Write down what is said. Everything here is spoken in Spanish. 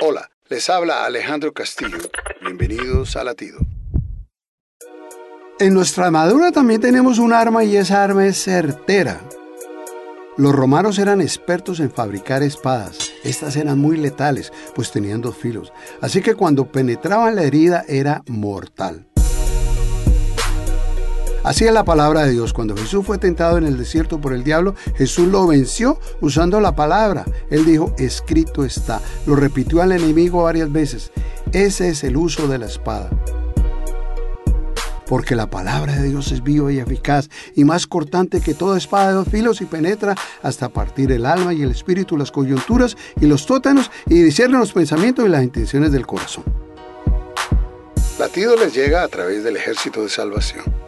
Hola, les habla Alejandro Castillo. Bienvenidos a Latido. En nuestra armadura también tenemos un arma y esa arma es certera. Los romanos eran expertos en fabricar espadas. Estas eran muy letales, pues tenían dos filos. Así que cuando penetraban la herida era mortal. Así es la palabra de Dios. Cuando Jesús fue tentado en el desierto por el diablo, Jesús lo venció usando la palabra. Él dijo, escrito está. Lo repitió al enemigo varias veces. Ese es el uso de la espada porque la palabra de Dios es viva y eficaz y más cortante que toda espada de dos filos y penetra hasta partir el alma y el espíritu, las coyunturas y los tótanos y discierne los pensamientos y las intenciones del corazón. Latido les llega a través del ejército de salvación.